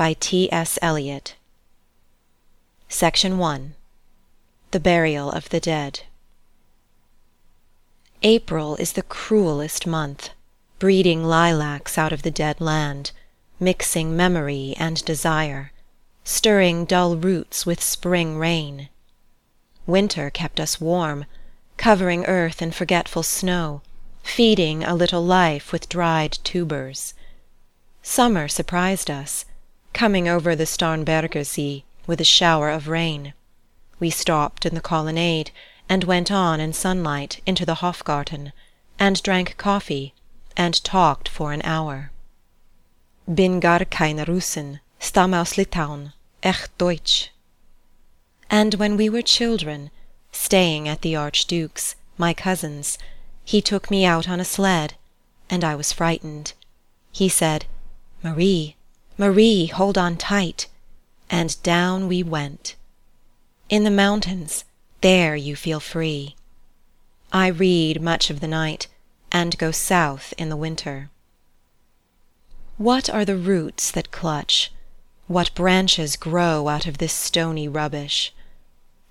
by T. S. Eliot Section 1 The Burial of the Dead April is the cruelest month, breeding lilacs out of the dead land, mixing memory and desire, stirring dull roots with spring rain. Winter kept us warm, covering earth in forgetful snow, feeding a little life with dried tubers. Summer surprised us coming over the Starnberger See with a shower of rain. We stopped in the colonnade, and went on in sunlight into the Hofgarten, and drank coffee, and talked for an hour. Bin gar keine Russin, stamm aus Litauen, echt Deutsch. And when we were children, staying at the Archduke's, my cousin's, he took me out on a sled, and I was frightened. He said, Marie, Marie, hold on tight, and down we went. In the mountains, there you feel free. I read much of the night, and go south in the winter. What are the roots that clutch? What branches grow out of this stony rubbish?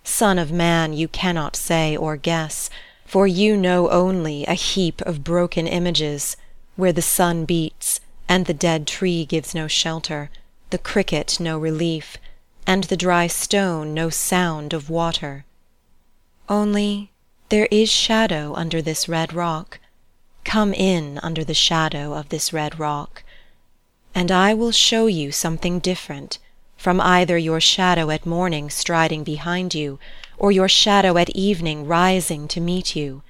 Son of man, you cannot say or guess, for you know only a heap of broken images, where the sun beats, and the dead tree gives no shelter, the cricket no relief, and the dry stone no sound of water. Only there is shadow under this red rock. Come in under the shadow of this red rock. And I will show you something different from either your shadow at morning striding behind you, or your shadow at evening rising to meet you.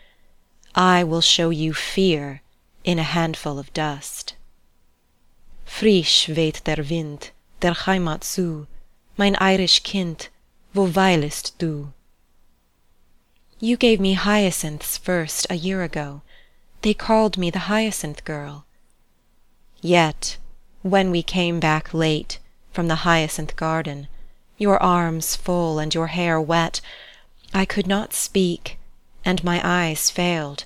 I will show you fear in a handful of dust. Frisch weht der Wind der Heimat zu, mein Irisch Kind, wo weilest du? You gave me hyacinths first a year ago. They called me the hyacinth girl. Yet, when we came back late from the hyacinth garden, your arms full and your hair wet, I could not speak, and my eyes failed.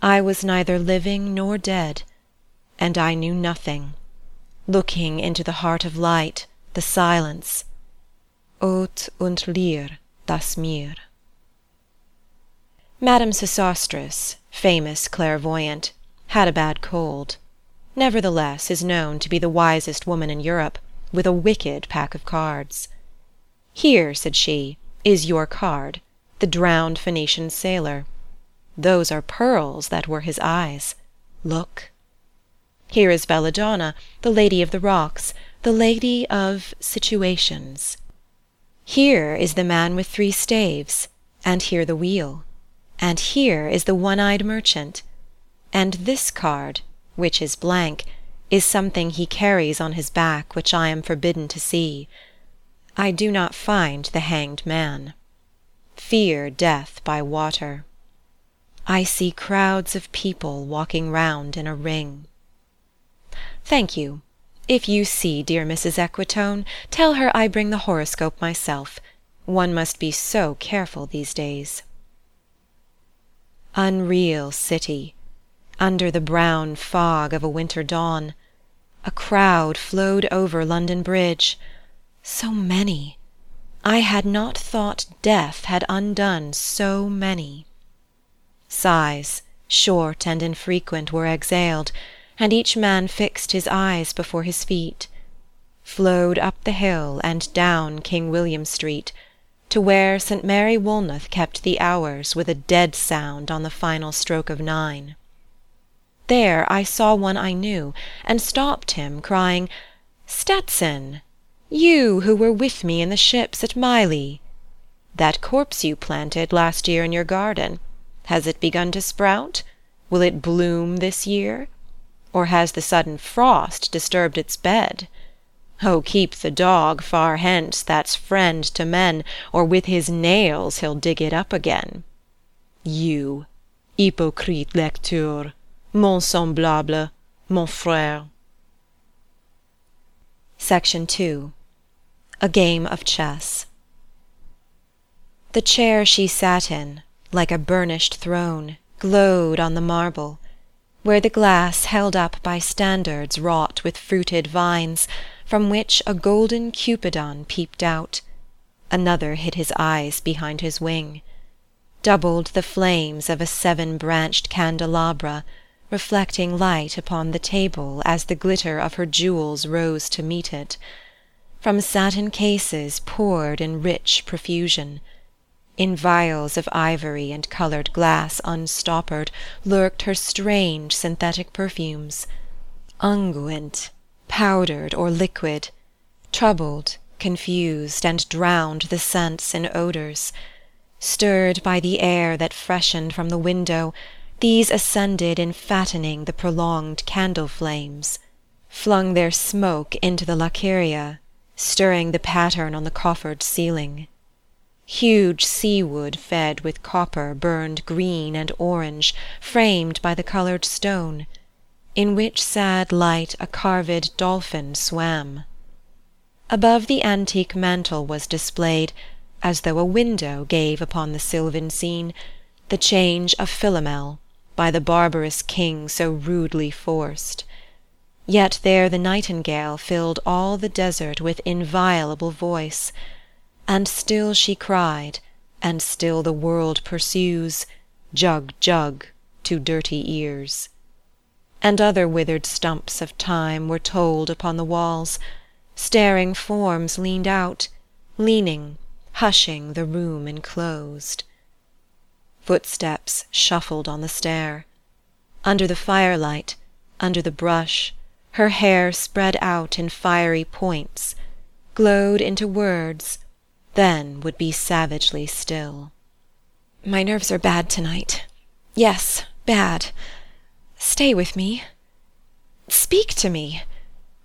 I was neither living nor dead, and I knew nothing looking into the heart of light, the silence. Oed' und Leer das Meer. Madame Sosostris, famous clairvoyant, had a bad cold; nevertheless is known to be the wisest woman in Europe, with a wicked pack of cards. Here, said she, is your card, the drowned Phoenician sailor. Those are pearls that were his eyes. Look. Here is Belladonna, the Lady of the Rocks, the Lady of Situations. Here is the man with three staves, and here the wheel. And here is the one-eyed merchant. And this card, which is blank, is something he carries on his back which I am forbidden to see. I do not find the hanged man. Fear death by water. I see crowds of people walking round in a ring. Thank you. If you see dear Mrs. Equitone, tell her I bring the horoscope myself. One must be so careful these days. Unreal city, under the brown fog of a winter dawn, a crowd flowed over London Bridge. So many! I had not thought death had undone so many. Sighs, short and infrequent, were exhaled and each man fixed his eyes before his feet. flowed up the hill and down King William Street, to where St. Mary Woolnoth kept the hours with a dead sound on the final stroke of nine. There I saw one I knew, and stopped him, crying, Stetson, you who were with me in the ships at Mylae. That corpse you planted last year in your garden, has it begun to sprout? Will it bloom this year? Or has the sudden frost disturbed its bed? Oh, keep the dog far hence that's friend to men, Or with his nails he'll dig it up again. You, hypocrite lecteur, mon semblable, mon frère. Section 2 A Game of Chess The chair she sat in, like a burnished throne, Glowed on the marble, where the glass Held up by standards wrought with fruited vines, From which a golden Cupidon peeped out, Another hid his eyes behind his wing, Doubled the flames of a seven branched candelabra, Reflecting light upon the table As the glitter of her jewels rose to meet it, From satin cases poured in rich profusion. In vials of ivory and coloured glass Unstoppered, lurked her strange synthetic perfumes, Unguent, powdered or liquid, troubled, confused, And drowned the scents in odours. Stirred by the air that freshened from the window, These ascended in fattening the prolonged candle flames, Flung their smoke into the laquearia, Stirring the pattern on the coffered ceiling. Huge sea-wood fed with copper burned green and orange, Framed by the coloured stone, in which sad light A carved dolphin swam. Above the antique mantel was displayed, As though a window gave upon the sylvan scene, The change of Philomel, by the barbarous king So rudely forced. Yet there the nightingale Filled all the desert with inviolable voice. And still she cried, and still the world pursues, Jug, jug, to dirty ears. And other withered stumps of time Were told upon the walls, staring forms leaned out, Leaning, hushing the room enclosed. Footsteps shuffled on the stair. Under the firelight, under the brush, Her hair spread out in fiery points, Glowed into words then would be savagely still. My nerves are bad tonight. Yes, bad. Stay with me. Speak to me.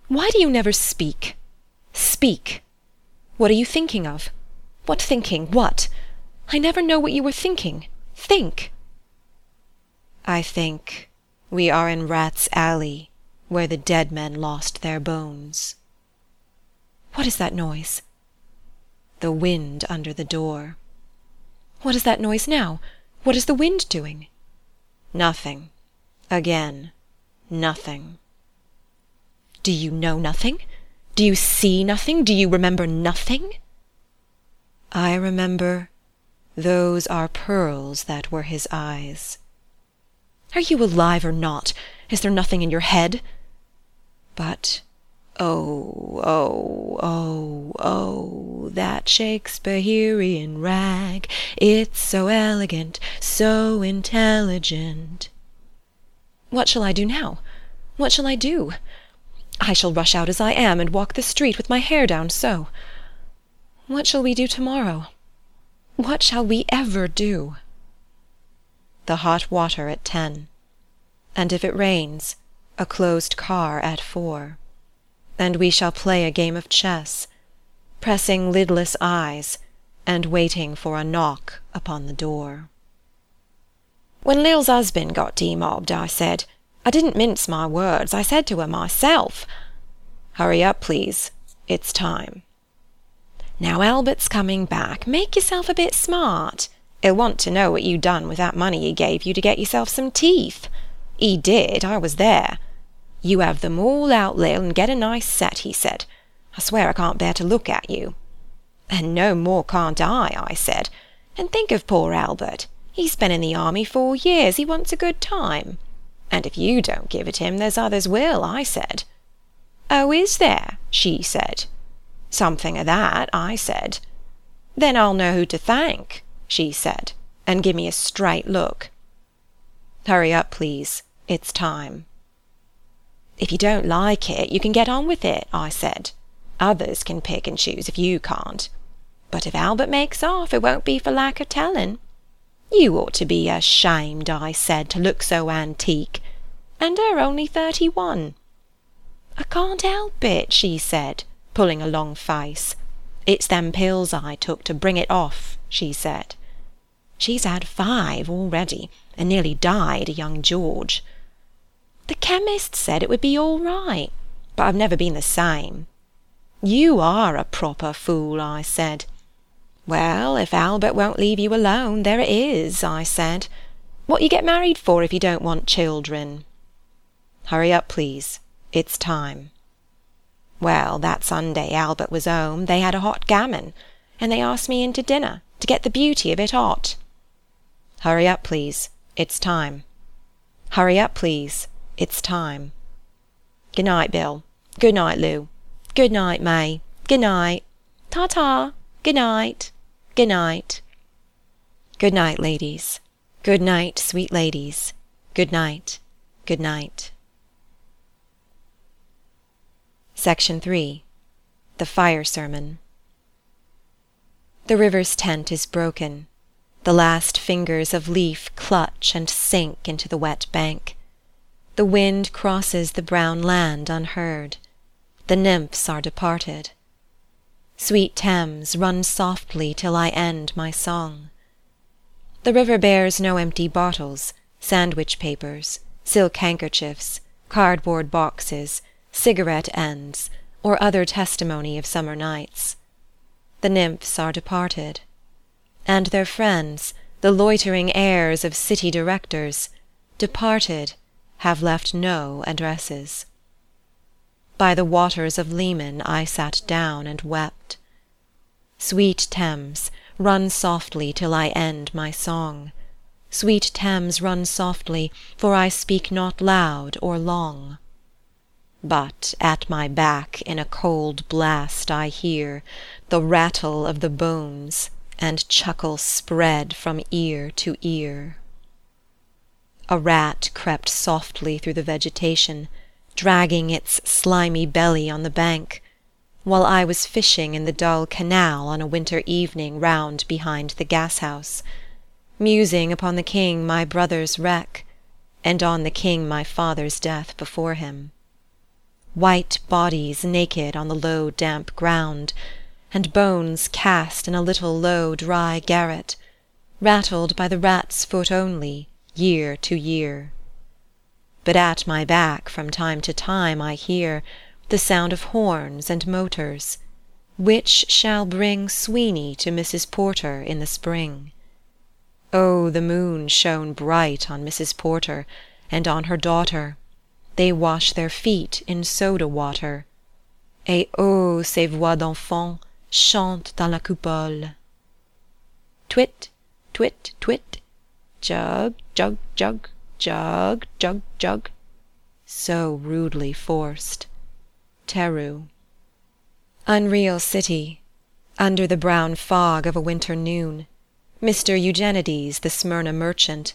Why do you never speak? Speak. What are you thinking of? What thinking? What? I never know what you are thinking. Think. I think we are in Rat's Alley, where the dead men lost their bones. What is that noise? The wind under the door. What is that noise now? What is the wind doing? Nothing. Again, nothing. Do you know nothing? Do you see nothing? Do you remember nothing? I remember those are pearls that were his eyes. Are you alive or not? Is there nothing in your head? But Oh, oh, oh, oh, that Shakespearean rag, it's so elegant, so intelligent. What shall I do now? What shall I do? I shall rush out as I am and walk the street with my hair down so. What shall we do tomorrow? What shall we ever do? The hot water at ten. And if it rains, a closed car at four and we shall play a game of chess, pressing lidless eyes and waiting for a knock upon the door. When Lil's husband got demobbed, I said, I didn't mince my words, I said to her myself, Hurry up, please, it's time. Now Albert's coming back, make yourself a bit smart. He'll want to know what you done with that money he gave you to get yourself some teeth. He did, I was there. You have them all out, Lil, and get a nice set, he said. I swear I can't bear to look at you. And no more can't I, I said. And think of poor Albert. He's been in the army four years. He wants a good time. And if you don't give it him, there's others will, I said. Oh, is there? she said. Something o' that, I said. Then I'll know who to thank, she said, and give me a straight look. Hurry up, please. It's time. If you don't like it, you can get on with it, I said. Others can pick and choose if you can't. But if Albert makes off, it won't be for lack of telling. You ought to be ashamed, I said, to look so antique. And her only thirty-one. I can't help it, she said, pulling a long face. It's them pills I took to bring it off, she said. She's had five already, and nearly died of young George. The chemist said it would be all right, but I've never been the same. You are a proper fool, I said. Well, if Albert won't leave you alone, there it is, I said. What you get married for if you don't want children? Hurry up, please. It's time. Well, that Sunday Albert was home, they had a hot gammon, and they asked me in to dinner, to get the beauty of it hot. Hurry up, please. It's time. Hurry up, please. It's time. Good night, Bill. Good night, Lou. Good night, May. Good night. Ta-ta. Good night. Good night. Good night, ladies. Good night, sweet ladies. Good night. Good night. Section 3 The Fire Sermon The river's tent is broken. The last fingers of leaf clutch and sink into the wet bank. The wind crosses the brown land unheard. The nymphs are departed. Sweet Thames, run softly till I end my song. The river bears no empty bottles, sandwich papers, silk handkerchiefs, cardboard boxes, cigarette ends, or other testimony of summer nights. The nymphs are departed. And their friends, the loitering heirs of city directors, departed, have left no addresses. By the waters of Leman I sat down and wept. Sweet Thames, run softly till I end my song. Sweet Thames, run softly, for I speak not loud or long. But at my back in a cold blast I hear The rattle of the bones, and chuckle spread from ear to ear. A rat crept softly through the vegetation dragging its slimy belly on the bank, while I was fishing in the dull canal on a winter evening round behind the gas-house, musing upon the king my brother's wreck, and on the king my father's death before him. White bodies naked on the low damp ground, and bones cast in a little low dry garret, rattled by the rat's foot only, year to year but at my back from time to time I hear The sound of horns and motors, which shall bring Sweeney to Mrs. Porter in the spring. Oh, the moon shone bright on Mrs. Porter And on her daughter, They wash their feet in soda water, Et oh, ces voix d'enfants chantent dans la coupole. Twit, twit, twit, jug, jug, jug jug, jug, jug, so rudely forced. Tereu. Unreal city, under the brown fog of a winter noon, Mr. Eugenides, the Smyrna merchant,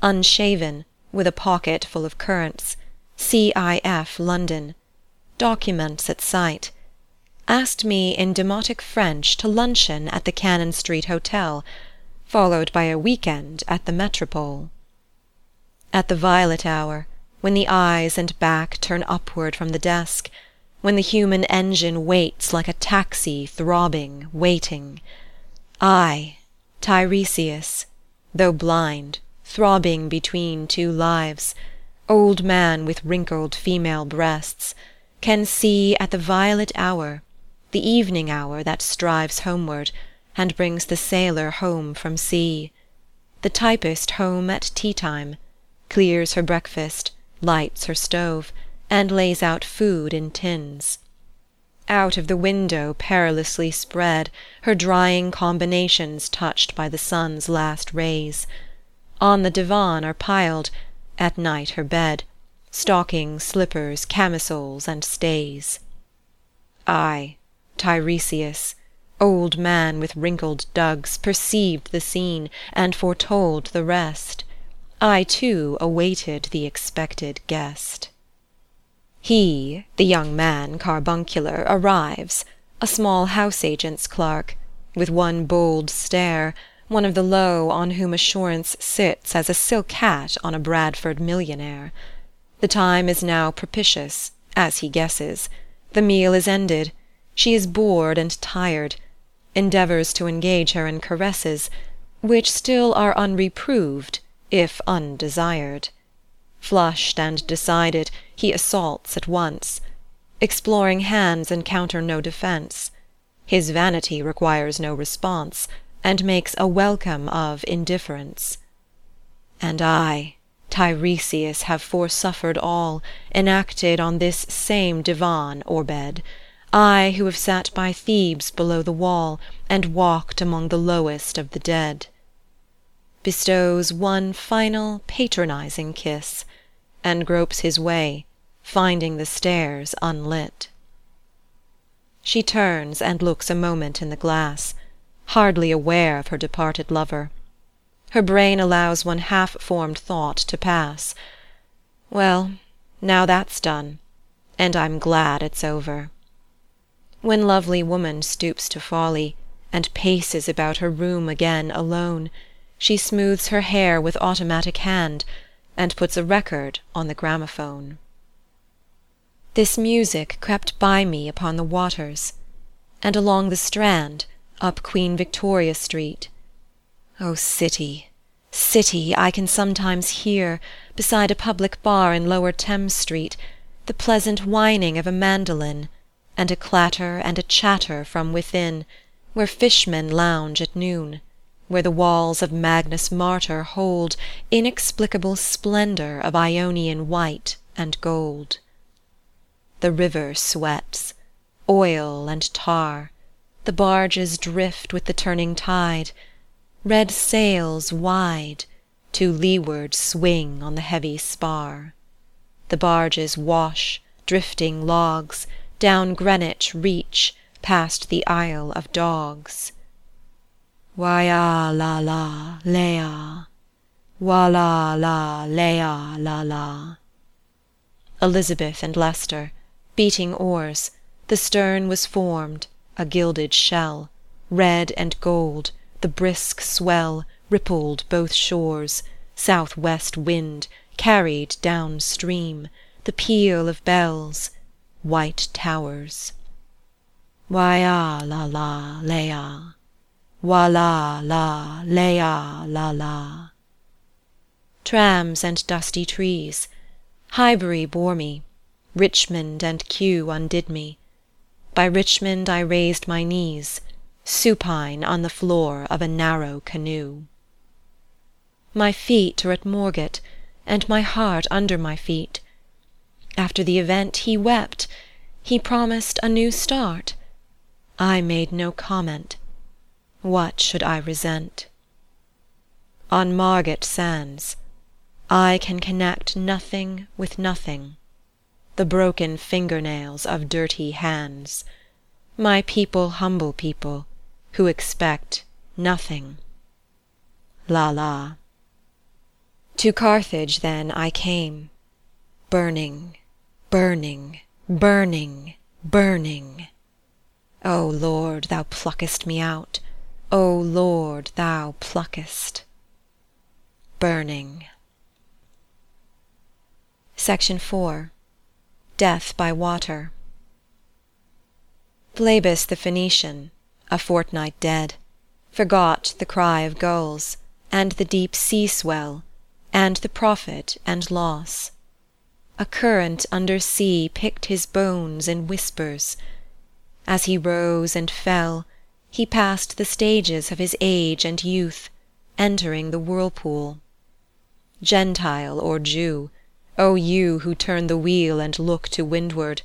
unshaven, with a pocket full of currants, C.I.F. London, documents at sight, asked me in demotic French to luncheon at the Cannon Street Hotel, followed by a week end at the Metropole. At the violet hour, when the eyes and back turn upward from the desk, when the human engine waits like a taxi throbbing, waiting, I, Tiresias, though blind, throbbing between two lives, old man with wrinkled female breasts, can see at the violet hour, the evening hour that strives homeward, and brings the sailor home from sea, the typist home at tea-time, clears her breakfast, lights her stove, and lays out food in tins. Out of the window perilously spread Her drying combinations touched by the sun's last rays. On the divan are piled, at night her bed, stockings, slippers, camisoles, and stays. I, Tiresias, old man with wrinkled dugs, perceived the scene, and foretold the rest. I too awaited the expected guest. He, the young man carbuncular, arrives, a small house agent's clerk, with one bold stare, one of the low on whom assurance sits as a silk hat on a Bradford millionaire. The time is now propitious, as he guesses. The meal is ended. She is bored and tired, endeavours to engage her in caresses, which still are unreproved, if undesired. Flushed and decided, he assaults at once. Exploring hands encounter no defence. His vanity requires no response, and makes a welcome of indifference. And I, Tiresias, have forsuffered all, enacted on this same divan or bed, I who have sat by Thebes below the wall, and walked among the lowest of the dead. Bestows one final patronizing kiss, and gropes his way, finding the stairs unlit. She turns and looks a moment in the glass, hardly aware of her departed lover. Her brain allows one half-formed thought to pass. Well, now that's done, and I'm glad it's over. When lovely woman stoops to folly, and paces about her room again alone, she smooths her hair with automatic hand, and puts a record on the gramophone. This music crept by me upon the waters, and along the Strand, up Queen Victoria Street. O city, city, I can sometimes hear, beside a public bar in Lower Thames Street, the pleasant whining of a mandolin, and a clatter and a chatter from within, where fishmen lounge at noon where the walls of Magnus Martyr hold Inexplicable splendour of Ionian white and gold. The river sweats, oil and tar, the barges drift with the turning tide, Red sails wide, to leeward swing on the heavy spar. The barges wash, drifting logs, down Greenwich reach, past the Isle of Dogs. Why-ah, la la, lay-ah, Wa-la la, lay-ah, la la. Elizabeth and Leicester, beating oars, the stern was formed, a gilded shell, red and gold, the brisk swell Rippled both shores, south-west wind carried down stream, the peal of bells, white towers. Why-ah, la la, lay-ah. Wa la la, lay-ah, la la. Trams and dusty trees. Highbury bore me, Richmond and Kew undid me. By Richmond I raised my knees, Supine on the floor of a narrow canoe. My feet are at Moorgate, and my heart under my feet. After the event he wept, he promised a new start. I made no comment what should I resent? On Margate sands, I can connect nothing with nothing, The broken finger-nails of dirty hands, My people humble people, who expect nothing. La la. To Carthage then I came, Burning, burning, burning, burning. O Lord, thou pluckest me out. O Lord, thou pluckest. Burning. Section 4. Death by Water. Phlebas the Phoenician, a fortnight dead, Forgot the cry of gulls, and the deep sea swell, And the profit and loss. A current under sea Picked his bones in whispers. As he rose and fell, he passed the stages of his age and youth, entering the whirlpool. Gentile or Jew, O you who turn the wheel and look to windward,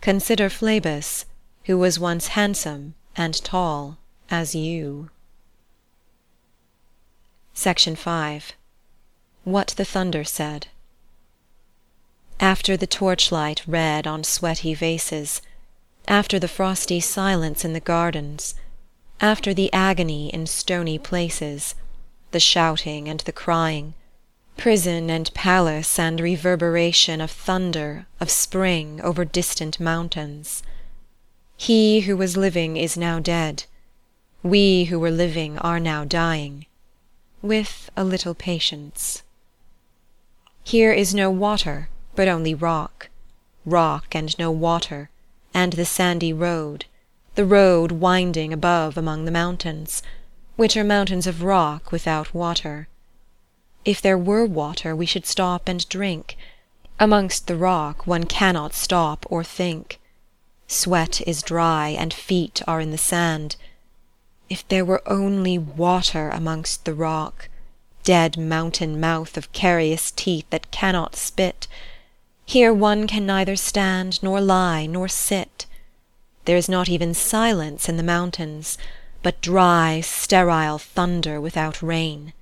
consider Phlebas, who was once handsome and tall as you. Section 5. What the Thunder Said. After the torchlight red on sweaty vases, After the frosty silence in the gardens, After the agony in stony places, The shouting and the crying, Prison and palace and reverberation Of thunder, of spring, over distant mountains. He who was living is now dead, We who were living are now dying, With a little patience. Here is no water, but only rock, Rock and no water, and the sandy road, The road winding above among the mountains, Which are mountains of rock without water. If there were water we should stop and drink; Amongst the rock one cannot stop or think. Sweat is dry and feet are in the sand. If there were only water amongst the rock, Dead mountain mouth of carious teeth that cannot spit, Here one can neither stand nor lie nor sit. There is not even silence in the mountains, But dry sterile thunder without rain.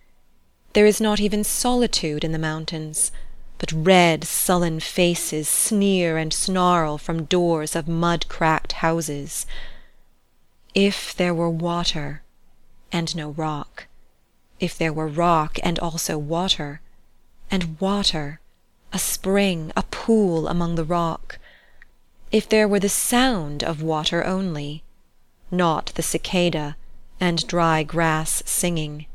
There is not even solitude in the mountains, But red sullen faces sneer and snarl From doors of mud cracked houses. If there were water and no rock, If there were rock and also water, And water, a spring, a pool among the rock, If there were the sound of water only, Not the cicada, and dry grass singing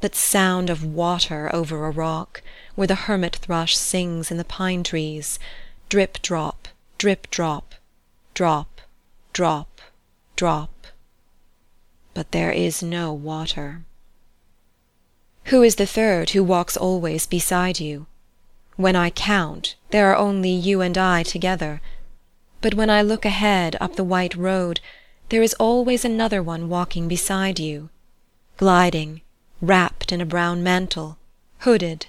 but sound of water over a rock, Where the hermit thrush sings in the pine trees, Drip drop, drip drop, drop, drop, drop. But there is no water. Who is the third who walks always beside you? When I count, there are only you and I together, But when I look ahead up the white road, There is always another one walking beside you, Gliding wrapped in a brown mantle, hooded,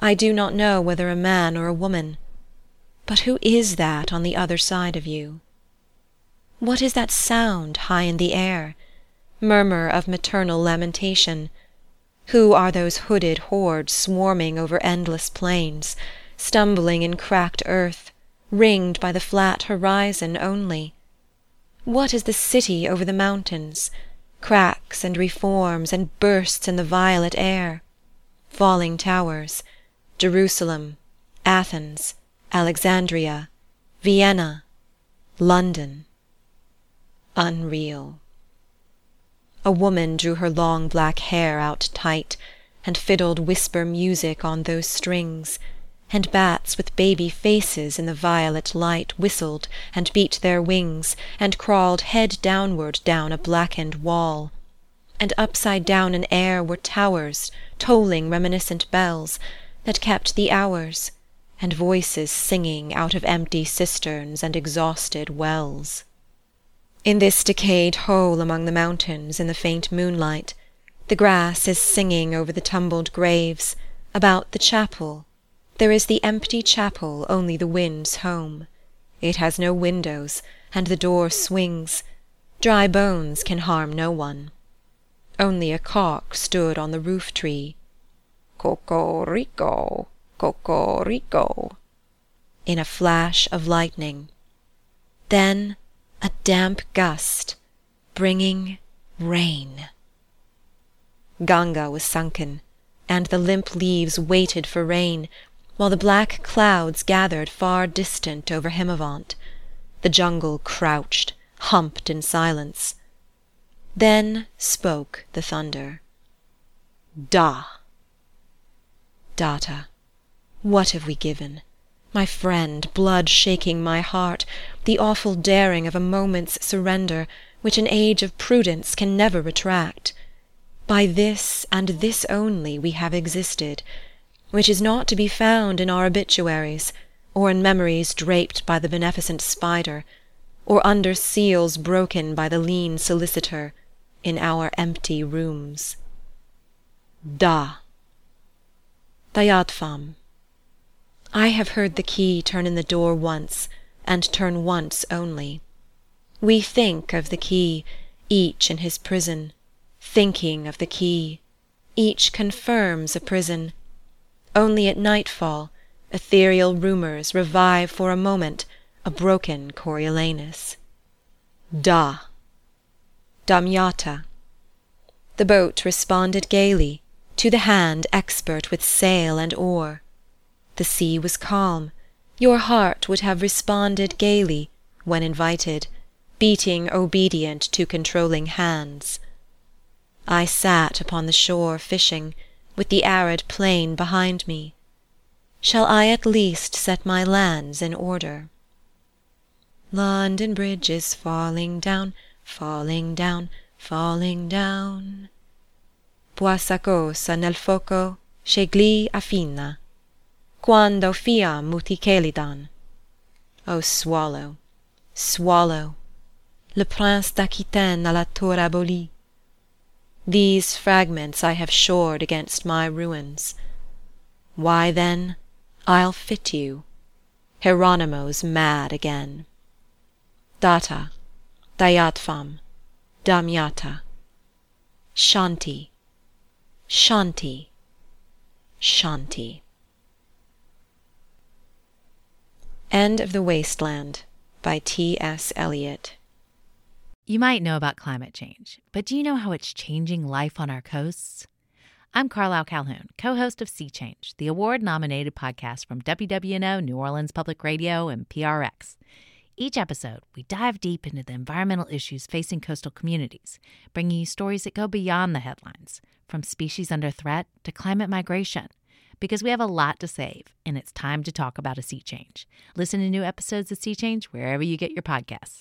I do not know whether a man or a woman, But who is that on the other side of you? What is that sound high in the air, Murmur of maternal lamentation? Who are those hooded hordes swarming over endless plains, Stumbling in cracked earth, ringed by the flat horizon only? What is the city over the mountains? cracks and reforms and bursts in the violet air, falling towers, Jerusalem, Athens, Alexandria, Vienna, London. Unreal. A woman drew her long black hair out tight, And fiddled whisper music on those strings, And bats with baby faces in the violet light Whistled and beat their wings, and crawled head downward Down a blackened wall; and upside down in air Were towers, tolling reminiscent bells, that kept the hours, And voices singing out of empty cisterns and exhausted wells. In this decayed hole among the mountains, in the faint moonlight, The grass is singing over the tumbled graves, About the chapel. There is the empty chapel, only the wind's home. It has no windows, and the door swings; Dry bones can harm no one. Only a cock stood on the roof tree, Cocorico, cocorico, in a flash of lightning. Then a damp gust, bringing rain. Ganga was sunken, and the limp leaves waited for rain while the black clouds gathered far distant over Himavant. The jungle crouched, humped in silence. Then spoke the thunder. Da! Datta, what have we given? My friend, blood shaking my heart, the awful daring of a moment's surrender, which an age of prudence can never retract. By this and this only we have existed which is not to be found in our obituaries, or in memories draped by the beneficent spider, or under seals broken by the lean solicitor, in our empty rooms. Da. Dayadhvam. I have heard the key turn in the door once, and turn once only. We think of the key, each in his prison, thinking of the key, each confirms a prison only at nightfall, Ethereal rumours revive for a moment a broken Coriolanus. Da! Damyata! The boat responded gaily To the hand expert with sail and oar. The sea was calm; your heart would have responded Gaily, when invited, beating obedient To controlling hands. I sat upon the shore Fishing, with the arid plain behind me. Shall I at least set my lands in order? London Bridge is falling down, falling down, falling down. Poi s'ascose nel foco che gli affina, Quando fiam uti chelidon. O swallow, swallow, Le prince d'Aquitaine à la tour abolie. These fragments I have shored against my ruins. Why, then, I'll fit you, Hieronymo's mad again. Datta, Dayadhvam, Damyata. Shanti, Shanti, Shanti. End of the Wasteland by T. S. Eliot You might know about climate change, but do you know how it's changing life on our coasts? I'm Carlyle Calhoun, co host of Sea Change, the award nominated podcast from WWNO, New Orleans Public Radio, and PRX. Each episode, we dive deep into the environmental issues facing coastal communities, bringing you stories that go beyond the headlines, from species under threat to climate migration. Because we have a lot to save, and it's time to talk about a sea change. Listen to new episodes of Sea Change wherever you get your podcasts.